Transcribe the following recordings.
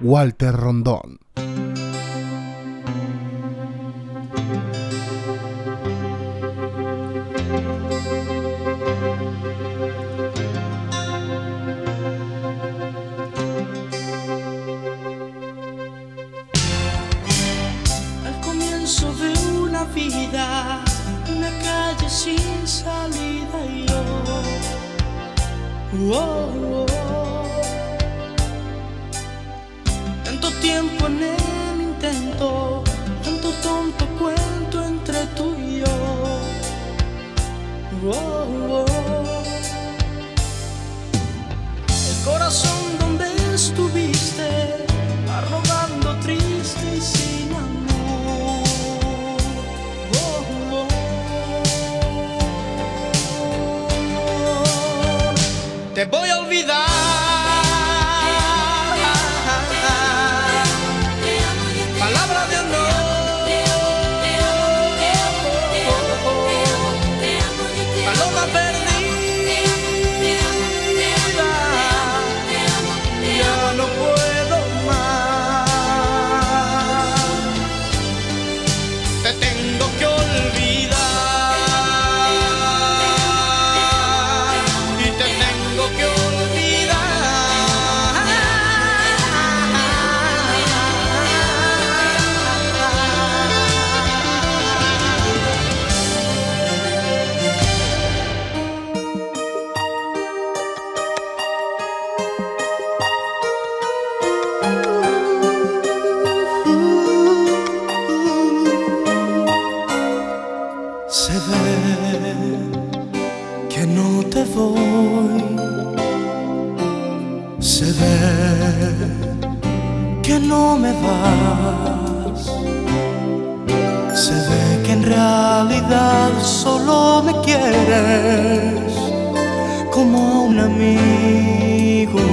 Walter Rondón.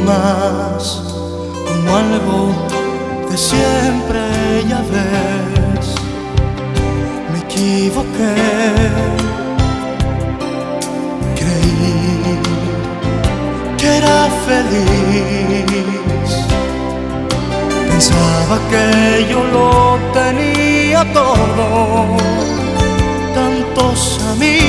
más, como algo de siempre ya ves. Me equivoqué, creí que era feliz. Pensaba que yo lo tenía todo, tantos amigos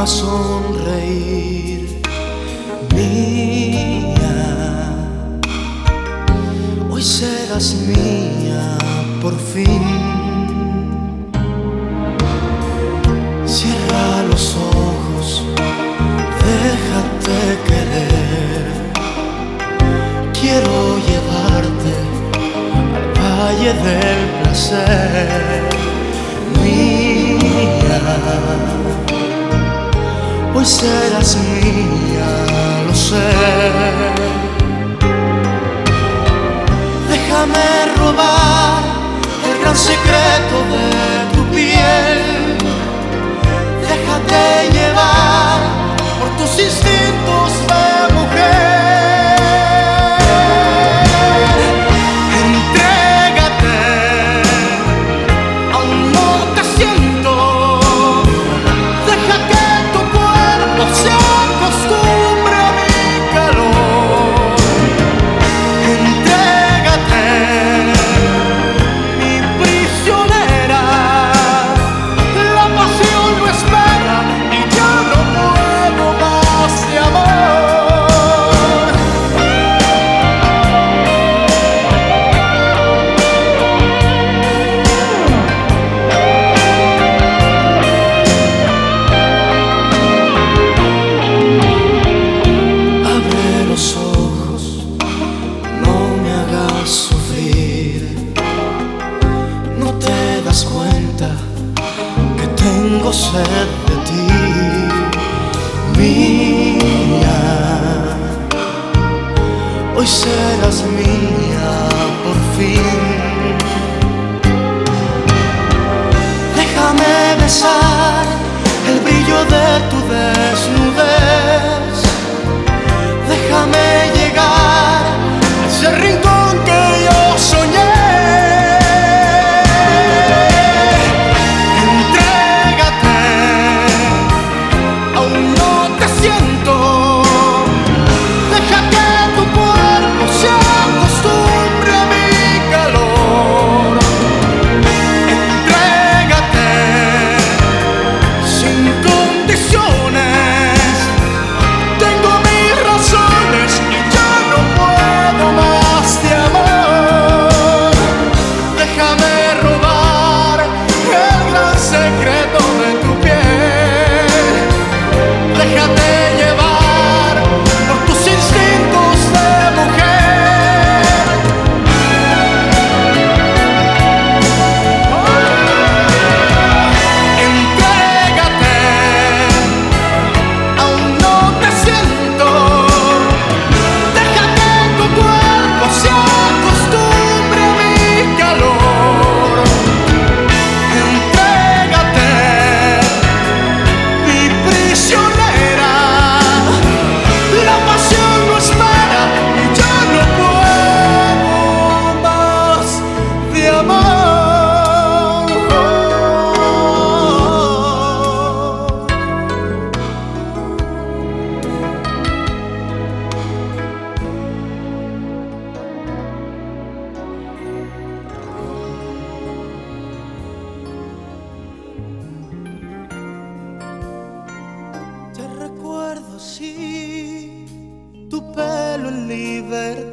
alma sonreír, mía. Hoy serás mía por fin. Cierra los ojos, déjate querer. Quiero llevarte al valle del placer, mía hoy serás mía, lo sé. Déjame robar el gran secreto de tu piel.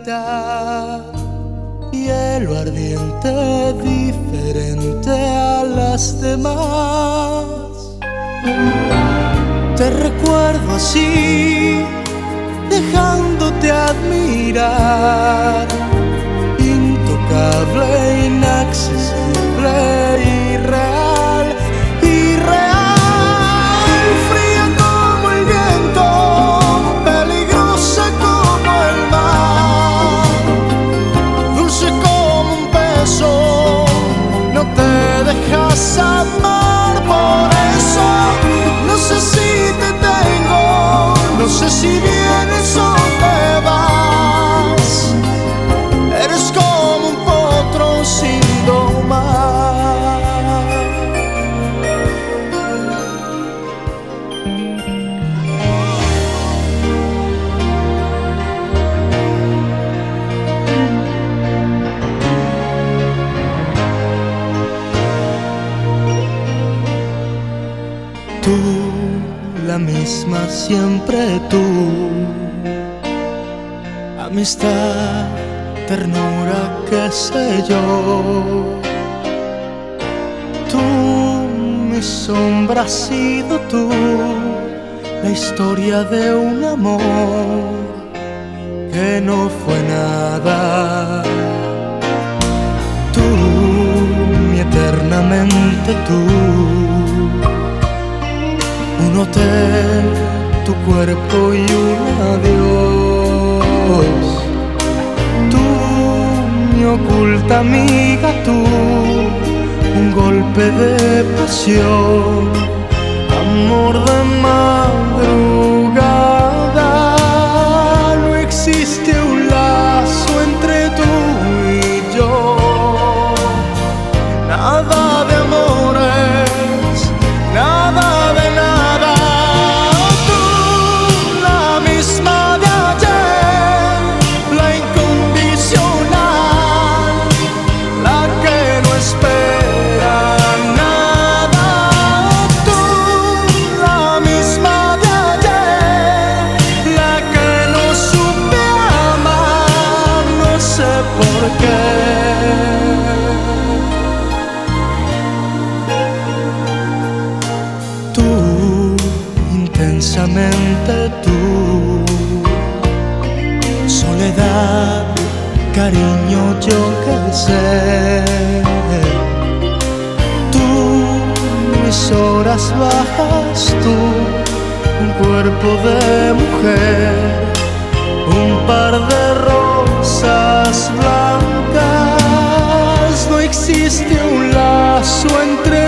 Libertad, hielo ardiente diferente a las demás. Te recuerdo así, dejándote admirar, intocable, inaccesible, misma siempre tú. Amistad, ternura, qué sé yo. Tú, mi sombra has sido tú. La historia de un amor que no fue nada. Tú, mi eternamente tú un tu cuerpo y un adiós. Tú, mi oculta amiga, tú, un golpe de pasión, amor de madrugada. tú. Soledad, cariño, yo que sé. Tú, mis horas bajas, tú, un cuerpo de mujer, un par de rosas blancas. No existe un lazo entre